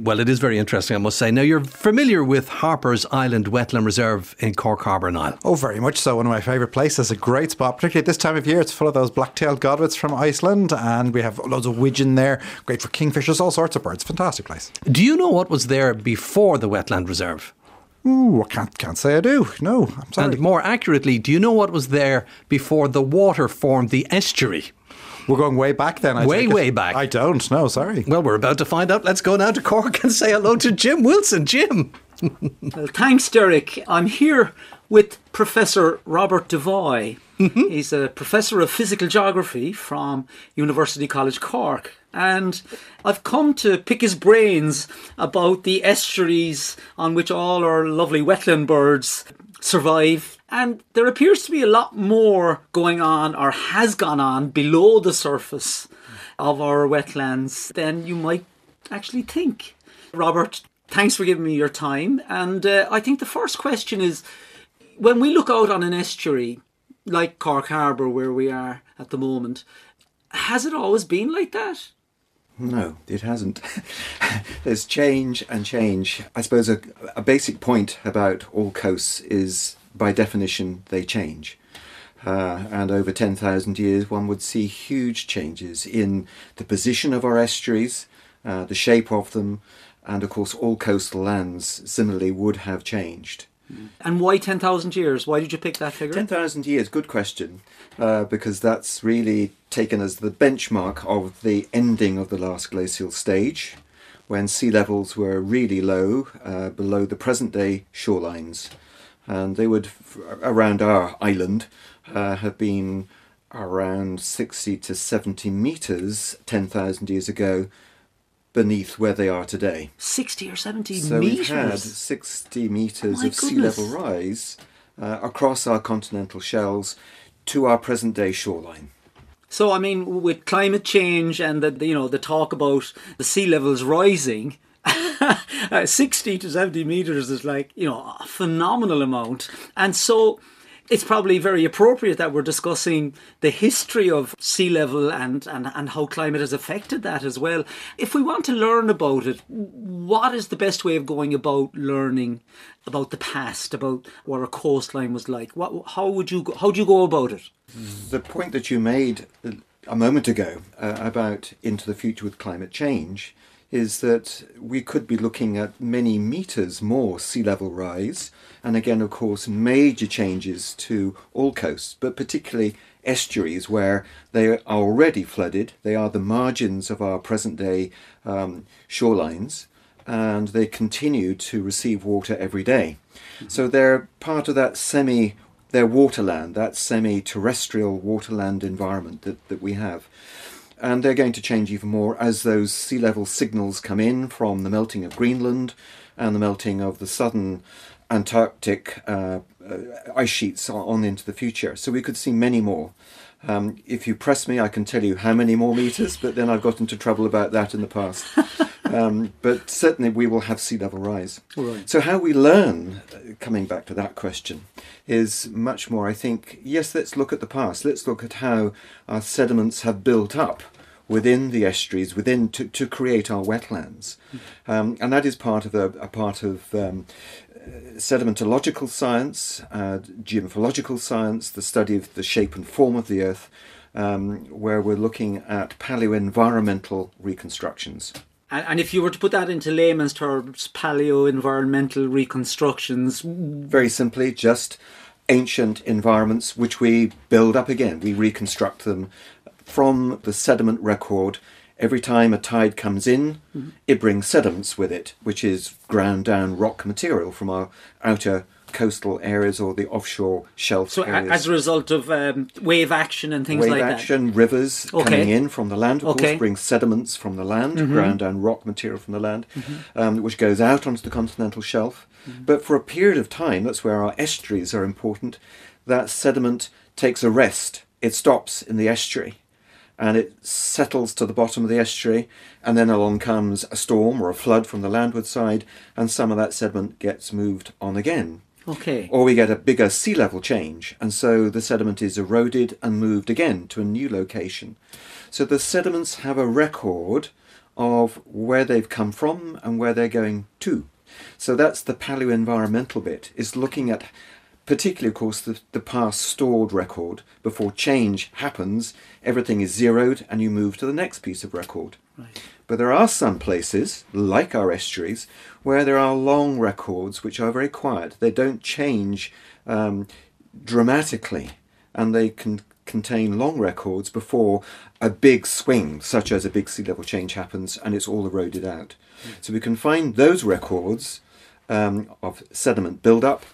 Well, it is very interesting, I must say. Now, you're familiar with Harper's Island Wetland Reserve in Cork Harbour, Niall. Oh, very much so. One of my favourite places. A great spot, particularly at this time of year. It's full of those black-tailed godwits from Iceland, and we have loads of widgeon there. Great for kingfishers, all sorts of birds. Fantastic place. Do you know what was there before the Wetland Reserve? Ooh, I can't, can't say I do. No, I'm sorry. And more accurately, do you know what was there before the water formed the estuary? We're going way back then. I Way, way back. I don't. No, sorry. Well, we're about to find out. Let's go now to Cork and say hello to Jim Wilson. Jim. Well, thanks, Derek. I'm here with Professor Robert Devoy. Mm-hmm. He's a professor of physical geography from University College Cork. And I've come to pick his brains about the estuaries on which all our lovely wetland birds survive. And there appears to be a lot more going on, or has gone on, below the surface of our wetlands than you might actually think. Robert, thanks for giving me your time. And uh, I think the first question is when we look out on an estuary like Cork Harbour, where we are at the moment, has it always been like that? No, it hasn't. There's change and change. I suppose a, a basic point about all coasts is, by definition, they change. Uh, and over 10,000 years, one would see huge changes in the position of our estuaries, uh, the shape of them, and of course, all coastal lands similarly would have changed. And why 10,000 years? Why did you pick that figure? 10,000 years, good question, uh, because that's really taken as the benchmark of the ending of the last glacial stage, when sea levels were really low, uh, below the present day shorelines. And they would, around our island, uh, have been around 60 to 70 metres 10,000 years ago beneath where they are today. 60 or 70 So metres? we've had 60 metres My of sea level rise uh, across our continental shelves to our present day shoreline. So I mean, with climate change and the, you know the talk about the sea levels rising, uh, sixty to seventy meters is like you know a phenomenal amount, and so it's probably very appropriate that we're discussing the history of sea level and, and, and how climate has affected that as well. If we want to learn about it, what is the best way of going about learning about the past, about what our coastline was like? What, how would you go, how do you go about it? The point that you made a moment ago uh, about into the future with climate change is that we could be looking at many meters more sea level rise, and again, of course, major changes to all coasts, but particularly estuaries where they are already flooded. They are the margins of our present day um, shorelines, and they continue to receive water every day. So they're part of that semi their waterland, that semi-terrestrial waterland environment that, that we have. And they're going to change even more as those sea level signals come in from the melting of Greenland and the melting of the southern Antarctic uh, uh, ice sheets on, on into the future. So we could see many more. Um, if you press me, I can tell you how many more meters, but then I've got into trouble about that in the past. Um, but certainly we will have sea level rise. Right. So, how we learn, uh, coming back to that question, is much more, I think, yes, let's look at the past. Let's look at how our sediments have built up within the estuaries, within to, to create our wetlands. Um, and that is part of a, a part of um, sedimentological science, uh, geomorphological science, the study of the shape and form of the earth, um, where we're looking at paleoenvironmental reconstructions. And, and if you were to put that into layman's terms, paleo environmental reconstructions, Very simply, just ancient environments which we build up again. We reconstruct them from the sediment record. Every time a tide comes in, it brings sediments with it, which is ground down rock material from our outer coastal areas or the offshore shelf so areas. as a result of um, wave action and things Wave like action, that? Wave action, rivers Okay. coming in from the land, of Okay. Mm-hmm. course, bring sediments from the land, ground down rock material from the land, um, which goes out onto the continental shelf. Mm-hmm. But for a period of time, that's where our estuaries are important, that sediment takes a rest. It stops in the estuary and it settles to the bottom of the estuary, and then along comes a storm or a flood from the landward side, and some of that sediment gets moved on again. Okay. or we get a bigger sea level change, and so the sediment is eroded and moved again to a new location. So the sediments have a record of where they've come from and where they're going to. So that's the paleoenvironmental bit, is looking at particularly, of course, the, the past stored record. Before change happens, everything is zeroed and you move to the next piece of record. Right. But there are some places, like our estuaries, where there are long records which are very quiet. They don't change um, dramatically and they can contain long records before a big swing, such as a big sea level change happens and it's all eroded out. So we can find those records um, of sediment buildup,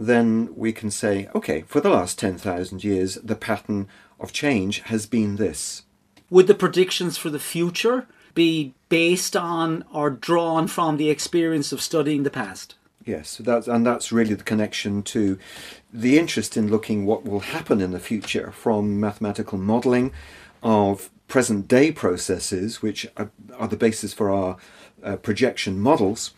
then we can say, okay, for the last 10,000 years, the pattern of change has been this. Would the predictions for the future be based on or drawn from the experience of studying the past? Yes, that's, and that's really the connection to the interest in looking what will happen in the future from mathematical modelling of present day processes, which are, are the basis for our uh, projection models.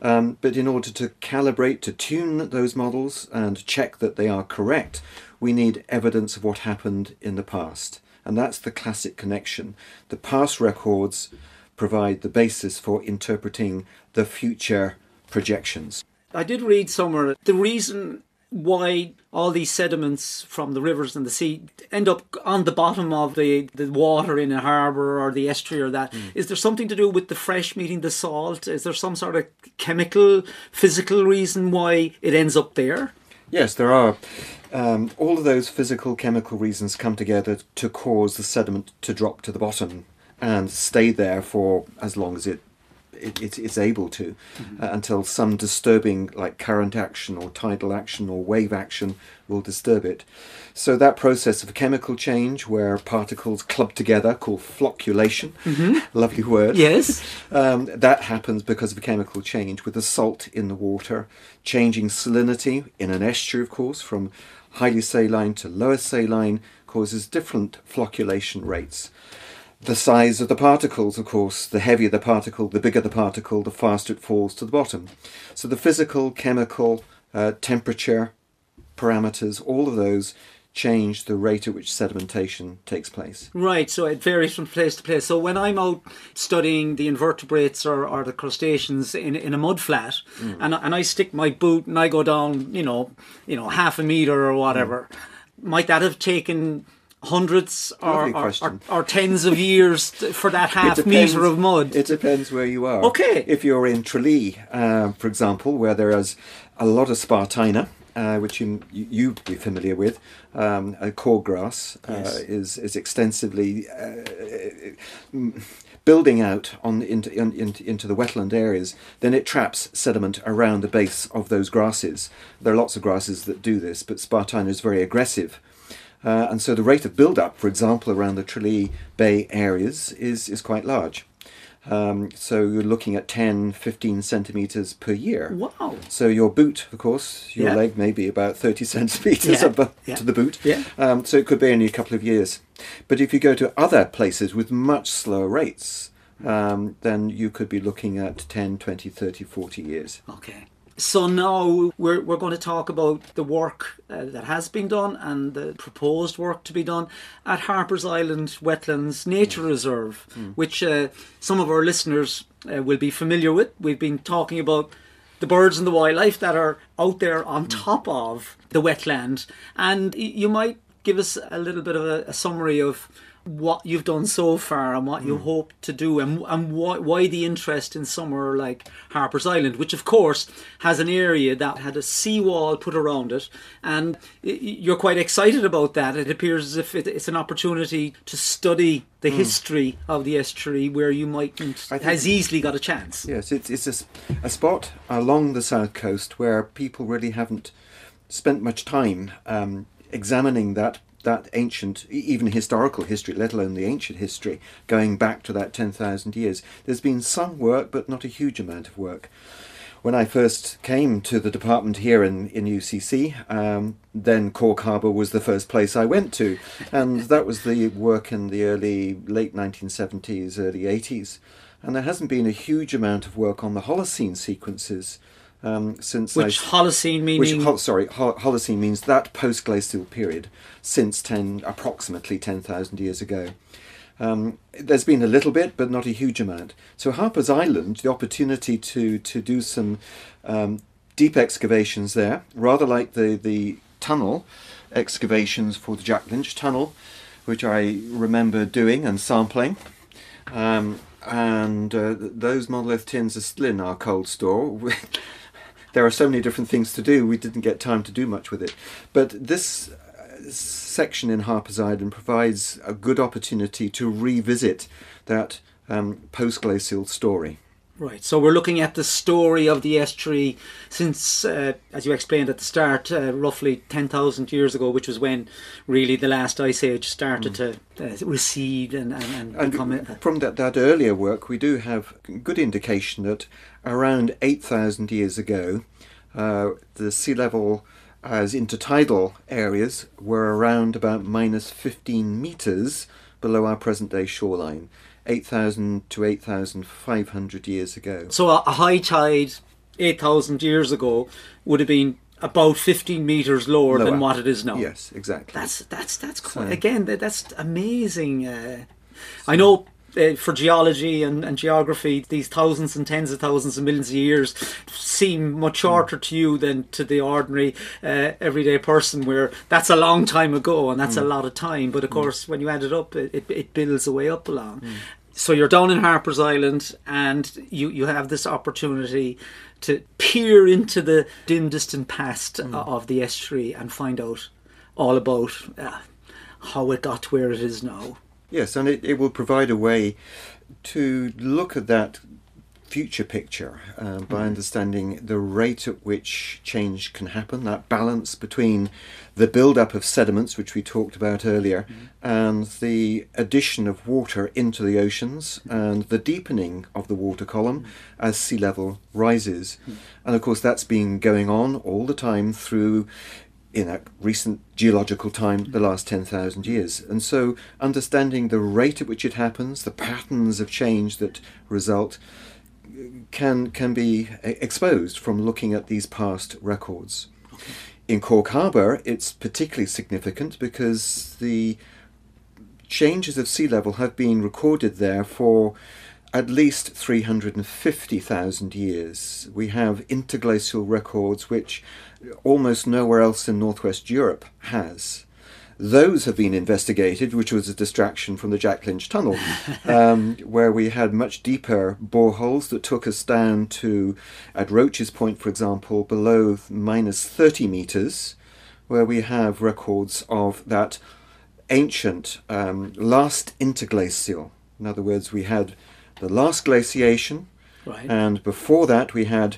Um, but in order to calibrate, to tune those models and check that they are correct, we need evidence of what happened in the past. And that's the classic connection. The past records provide the basis for interpreting the future projections. I did read somewhere the reason why all these sediments from the rivers and the sea end up on the bottom of the, the water in a harbour or the estuary or that. Mm. Is there something to do with the fresh meeting the salt? Is there some sort of chemical, physical reason why it ends up there? Yes, there are. Um, all of those physical, chemical reasons come together to cause the sediment to drop to the bottom and stay there for as long as it it, it, it's able to mm-hmm. uh, until some disturbing like current action or tidal action or wave action will disturb it. So that process of chemical change where particles club together called flocculation, mm-hmm. lovely word. Yes. Um, that happens because of a chemical change with the salt in the water, changing salinity in an estuary of course from highly saline to lower saline causes different flocculation rates the size of the particles, of course. The heavier the particle, the bigger the particle, the faster it falls to the bottom. So the physical, chemical, uh, temperature parameters, all of those change the rate at which sedimentation takes place. Right, so it varies from place to place. So when I'm out studying the invertebrates or, or the crustaceans in, in a mud flat mm. and, and I stick my boot and I go down, you know, you know, half a meter or whatever, mm. might that have taken hundreds or, or, or, or, tens of years for that half depends, metre of mud? It depends where you are. Okay. If you're in Tralee, uh, for example, where there is a lot of Spartina, uh, which you, you be familiar with, um, cord grass uh, yes. is is extensively uh, building out on into, in, into into the wetland areas. Then it traps sediment around the base of those grasses. There are lots of grasses that do this, but Spartina is very aggressive. Uh, and so the rate of build-up, for example, around the Tralee Bay areas is, is quite large. Um, so you're looking at 10, 15 centimetres per year. Wow. So your boot, of course, your yeah. leg may be about 30 centimetres yeah. above yeah. to the boot. Yeah. Um, so it could be only a couple of years. But if you go to other places with much slower rates, um, then you could be looking at 10, 20, 30, 40 years. Okay. So now we're, we're going to talk about the work uh, that has been done and the proposed work to be done at Harper's Island Wetlands Nature mm. Reserve, mm. which uh, some of our listeners uh, will be familiar with. We've been talking about the birds and the wildlife that are out there on mm. top of the wetland. And you might give us a little bit of a, a summary of what you've done so far and what mm. you hmm. hope to do and, and why, why the interest in somewhere like Harper's Island, which of course has an area that had a seawall put around it. And you're quite excited about that. It appears as if it's an opportunity to study the mm. history of the estuary where you mightn't has easily got a chance. Yes, it's, it's a, a spot along the south coast where people really haven't spent much time um, examining that that ancient, even historical history, let alone the ancient history, going back to that 10,000 years. There's been some work, but not a huge amount of work. When I first came to the department here in, in UCC, um, then Cork Harbour was the first place I went to, and that was the work in the early, late 1970s, early 80s. And there hasn't been a huge amount of work on the Holocene sequences um, since which I, Holocene meaning which sorry Holocene means that post glacial period since ten approximately ten thousand years ago. Um, there's been a little bit, but not a huge amount. So Harper's Island, the opportunity to to do some um, deep excavations there, rather like the the tunnel excavations for the Jack Lynch Tunnel, which I remember doing and sampling. Um, and uh, those monolith tins are still in our cold store. there are so many different things to do, we didn't get time to do much with it. But this uh, section in Harper's Island provides a good opportunity to revisit that um, post glacial story. Right, so we're looking at the story of the estuary since, uh, as you explained at the start, uh, roughly 10,000 years ago, which was when really the last ice age started to uh, recede and, and, and, And become. From that, that earlier work, we do have good indication that around 8,000 years ago, uh, the sea level as intertidal areas were around about minus 15 metres below our present day shoreline, 8,000 to 8,500 years ago. so a, high tide 8,000 years ago would have been about 15 metres lower, Lower. than what it is now. Yes, exactly. That's that's that's quite, So- again that, that's amazing. Uh, I know uh, for geology and, and geography, these thousands and tens of thousands and millions of years seem much shorter to you than to the ordinary uh, everyday person. Where that's a long time ago and that's a lot of time. But of course, when you add it up, it, it, it builds a way up along. So you're down in Harper's Island, and you, you have this opportunity to peer into the dim, distant past o- of the estuary and find out all about uh, how it got to where it is now. Yes, and it, it will provide a way to look at that future picture uh, by hmm. understanding the rate at which change can happen, that balance between the build-up of sediments, which we talked about earlier, hmm. and the addition of water into the oceans hmm. and the deepening of the water column as sea level rises. And of course, that's been going on all the time through in a recent geological time, the last 10,000 years. And so, understanding the rate at which it happens, the patterns of change that result, can, can be exposed from looking at these past records. In Cork Harbour, it's particularly significant because the changes of sea level have been recorded there for at least 350,000 years. We have interglacial records which almost nowhere else in northwest Europe has. Those have been investigated, which was a distraction from the Jack Lynch Tunnel, um, where we had much deeper boreholes that took us down to, at Roches Point, for example, below minus 30 metres, where we have records of that ancient um, last interglacial. In other words, we had the last glaciation, Right. and before that we had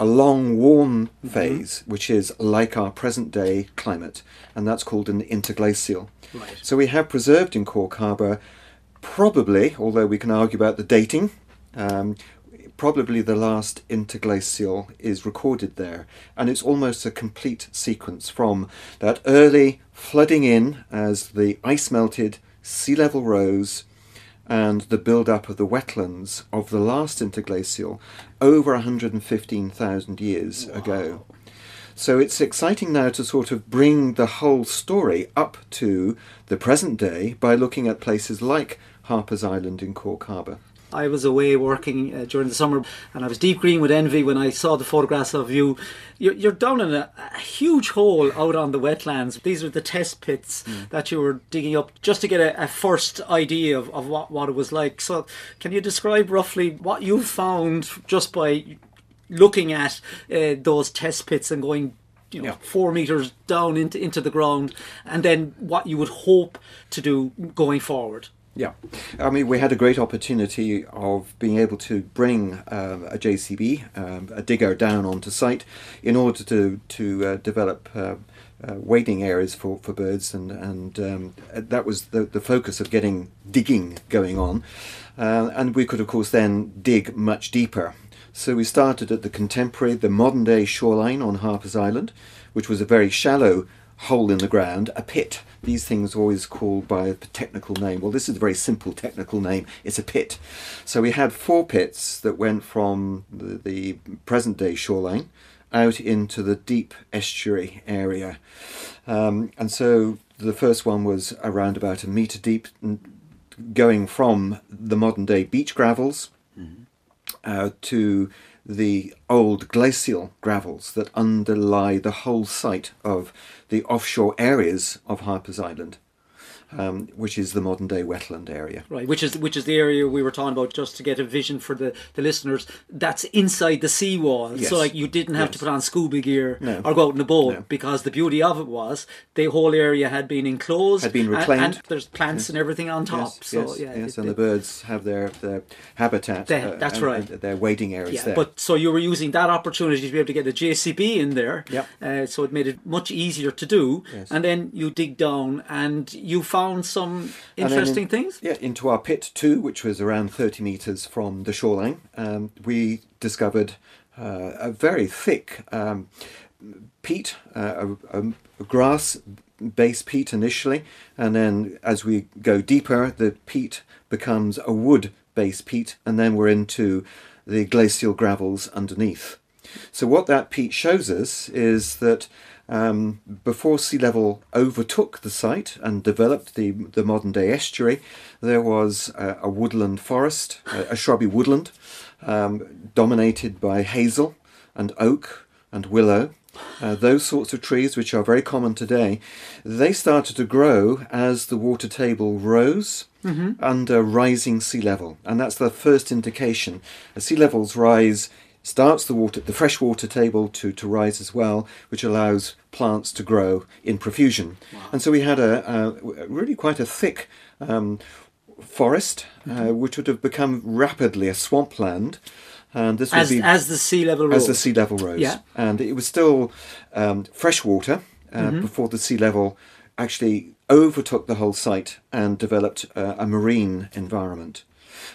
a long warm phase, which is like our present day climate, and that's called an interglacial. Right. So we have preserved in Cork Harbour, probably, although we can argue about the dating, um, probably the last interglacial is recorded there, and it's almost a complete sequence from that early flooding in as the ice melted, sea level rose, and the build-up of the wetlands of the last interglacial over 115,000 years ago. So it's exciting now to sort of bring the whole story up to the present day by looking at places like Harper's Island in Cork Harbour. I was away working uh, during the summer, and I was deep green with envy when I saw the photographs of you. You're, you're down in a, a huge hole out on the wetlands. These are the test pits that you were digging up just to get a, a first idea of, of what, what it was like. So, can you describe roughly what you found just by looking at uh, those test pits and going? You know, Yeah. four meters down into into the ground, and then what you would hope to do going forward. Yeah, I mean, we had a great opportunity of being able to bring um, a JCB, um, a digger, down onto site in order to to uh, develop uh, uh, wading areas for, for birds, and and um, that was the the focus of getting digging going on, uh, and we could of course then dig much deeper. So we started at the contemporary, the modern day shoreline on Harper's Island, which was a very shallow hole in the ground, a pit. These things are always called by a technical name. Well, this is a very simple technical name. It's a pit. So we had four pits that went from the, the present day shoreline out into the deep estuary area. Um, and so the first one was around about a metre deep, going from the modern day beach gravels uh, to the old glacial gravels that underlie the whole site of the offshore areas of Harper's Island, um, which is the modern day wetland area. Right, which is which is the area we were talking about, just to get a vision for the, the listeners. That's inside the seawall, Yes. so like you didn't have to put on scuba gear No. or go out in a boat No. because the beauty of it was the whole area had been enclosed, Had been and- reclaimed. and, there's plants and everything on top. Yes, so yes, yeah, yes, it- and the birds have their, their habitat. They- that's and- right. and their wading areas yeah, there. but so you were using that opportunity to be able to get a JCB in there. Yep. Uh, so it made it much easier to do. Yes. And then you dig down and you found some interesting in- things. Yeah, into our pit two, which was around 30 metres from the shoreline, um, we discovered uh, a very thick um, peat, uh, a, a, a grass base peat initially, and then as we go deeper, the peat becomes a wood base peat, and then we're into the glacial gravels underneath. So what that peat shows us is that um, before sea level overtook the site and developed the the modern day estuary, there was a, a woodland forest, a, a shrubby woodland, um, dominated by hazel and oak and willow. Uh, those sorts of trees, which are very common today, they started to grow as the water table rose under rising sea level, and that's the first indication. As sea levels rise, starts the water, the freshwater table to, to rise as well, which allows plants to grow in profusion. And so we had a, a really quite a thick um, forest, uh, which would have become rapidly a swampland. And this would be as the sea level rose. as the sea level rose. Yeah. And it was still um, fresh water uh, Mm-hmm. before the sea level actually overtook the whole site and developed uh, a marine environment.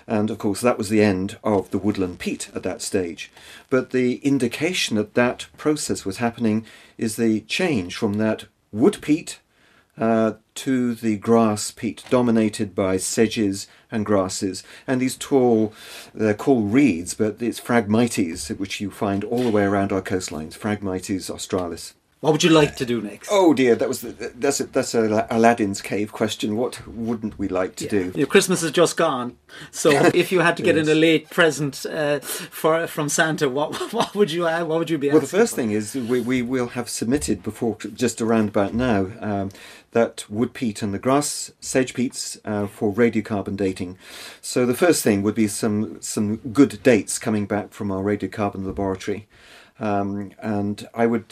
And of course, that was the end of the woodland peat at that stage. But the indication that that process was happening is the change from that wood peat uh, to the grass peat, dominated by sedges and grasses, and these tall, they're called reeds, but it's Phragmites, which you find all the way around our coastlines, Phragmites australis. What would you like to do next? Oh dear, that was the, that's a, that's a Aladdin's cave question. What wouldn't we like to do? You know, Christmas is just gone, so if you had to get in a late present uh, for from Santa, what what would you uh, what would you be? Well, the first for? thing is we, we will have submitted before just around about now um, that wood peat and the grass sedge peats uh, for radiocarbon dating. So the first thing would be some some good dates coming back from our radiocarbon laboratory, um, and I would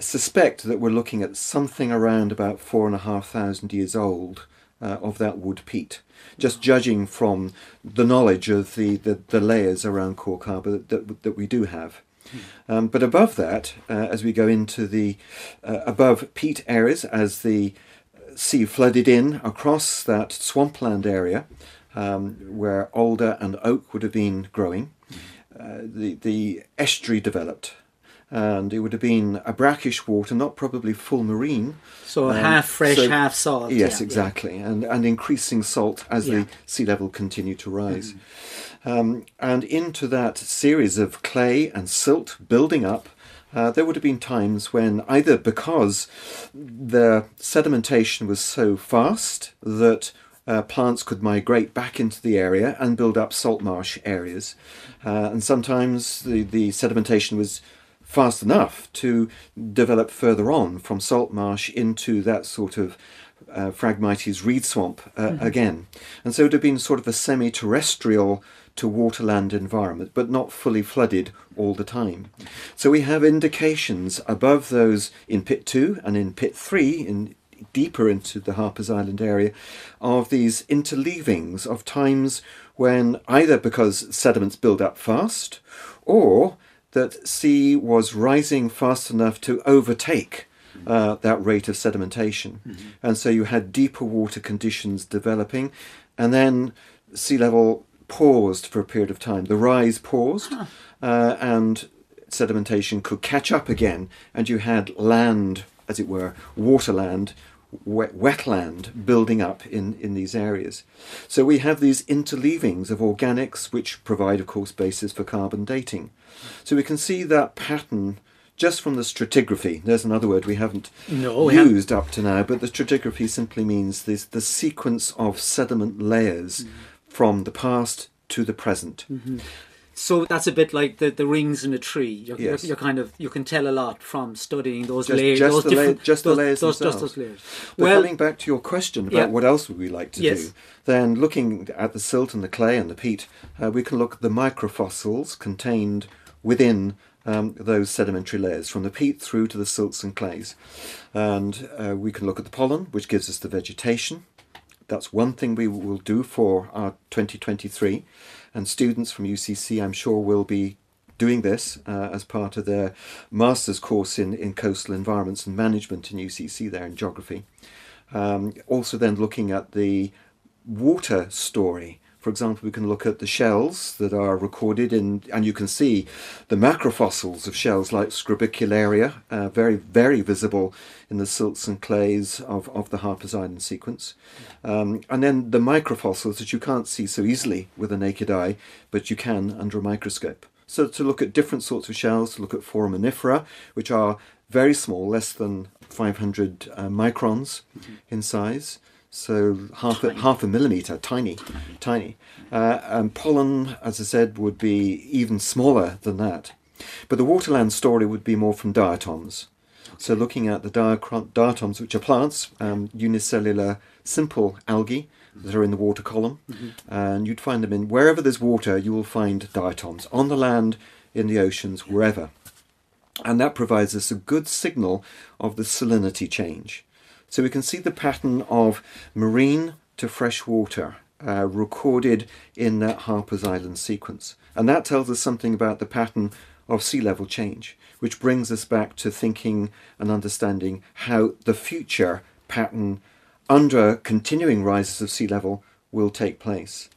suspect that we're looking at something around about four and a half thousand years old uh, of that wood peat. Just judging from the knowledge of the, the, the layers around Cork Harbour that, that, that we do have. Um, but above that, uh, as we go into the uh, above peat areas, as the sea flooded in across that swampland area um, where alder and oak would have been growing, uh, the, the estuary developed. And it would have been a brackish water, not probably full marine. So Um, half fresh, so- half salt. Yes, yeah. exactly, and and increasing salt as Yeah. The sea level continued to rise, um, and into that series of clay and silt building up. Uh, there would have been times when either because the sedimentation was so fast that uh, plants could migrate back into the area and build up salt marsh areas, uh, and sometimes the, the sedimentation was fast enough to develop further on from salt marsh into that sort of uh, Phragmites reed swamp uh, again. And so it would have been sort of a semi terrestrial to waterland environment, but not fully flooded all the time. So we have indications above those in pit 2 and in pit 3, in deeper into the Harper's Island area, of these interleavings of times when either because sediments build up fast or that sea was rising fast enough to overtake uh, that rate of sedimentation. And so you had deeper water conditions developing, and then sea level paused for a period of time. The rise paused, uh, and sedimentation could catch up again, and you had land, as it were, waterland, wet, wetland building up in, in these areas. So we have these interleavings of organics, which provide, of course, basis for carbon dating. So we can see that pattern just from the stratigraphy. There's another word we haven't No, we haven't. used up to now, but the stratigraphy simply means this the sequence of sediment layers Mm. from the past to the present. So that's a bit like the, the rings in a tree. You're, Yes. you're, you're kind of you can tell a lot from studying those Just- layers. just those the la- different, just the those, layers those, just those layers. But well, coming back to your question about Yeah. what else would we like to Yes. do, then looking at the silt and the clay and the peat, uh, we can look at the microfossils contained within um, those sedimentary layers, from the peat through to the silts and clays. And uh, we can look at the pollen, which gives us the vegetation. That's one thing we will do for our 2023. And students from UCC, I'm sure, will be doing this uh, as part of their master's course in, in coastal environments and management in UCC there in geography. Um, also, then looking at the water story. For example, we can look at the shells that are recorded in, and you can see the macrofossils of shells like Scrobicularia, uh, very, very visible in the silts and clays of, of the Harper's Island sequence. Um, and then the microfossils that you can't see so easily with a naked eye, but you can under a microscope. So to look at different sorts of shells, to look at foraminifera, which are very small, less than 500 uh, microns in size. So half a, half a millimeter, tiny, tiny. Uh, and pollen, as I said, would be even smaller than that. But the waterland story would be more from diatoms. So looking at the diatoms, which are plants, um, unicellular, simple algae that are in the water column, and you'd find them in wherever there's water, you will find diatoms on the land, in the oceans, wherever. And that provides us a good signal of the salinity change. So we can see the pattern of marine to freshwater uh, recorded in that Harper's Island sequence. And that tells us something about the pattern of sea level change, which brings us back to thinking and understanding how the future pattern under continuing rises of sea level will take place.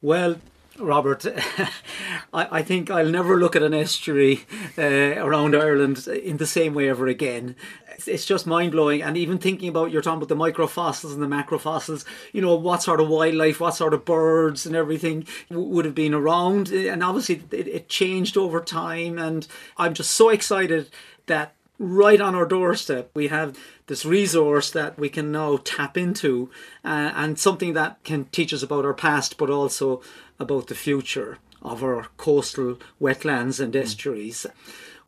Well, Robert, I, I think I'll never look at an estuary uh, around Ireland in the same way ever again. It's, it's just mind blowing. And even thinking about, you're talking about the microfossils and the macrofossils, you know, what sort of wildlife, what sort of birds and everything w- would have been around. And obviously it, it changed over time. And I'm just so excited that right on our doorstep we have this resource that we can now tap into uh, and something that can teach us about our past but also about the future of our coastal wetlands and estuaries.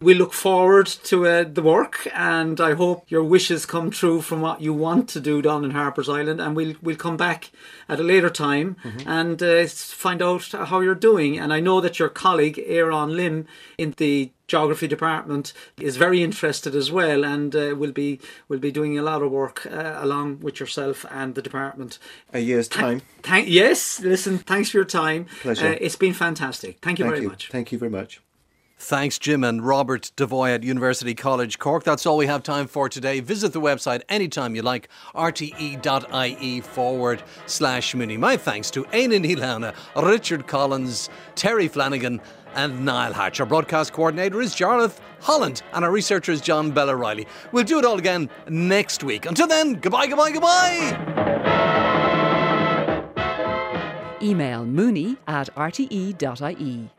We look forward to uh, the work and I hope your wishes come true from what you want to do down in Harper's Island and we'll we'll come back at a later time and uh, find out how you're doing. And I know that your colleague Aaron Lim in the geography department is very interested as well and uh, will be will be doing a lot of work uh, along with yourself and the department A year's time. Thank yes listen thanks for your time Pleasure. Uh, it's been fantastic thank you Thank very you. much Thank you very much. Thanks, Jim and Robert Devoy at University College Cork. That's all we have time for today. Visit the website anytime you like, rte.ie forward slash Mooney. My thanks to Éanna Ní Lamhna, Richard Collins, Terry Flanagan, and Niall Hatch. Our broadcast coordinator is Jarlath Holland, and our researcher is John Bella Riley. We'll do it all again next week. Until then, goodbye, goodbye, goodbye. Email mooney at rte.ie.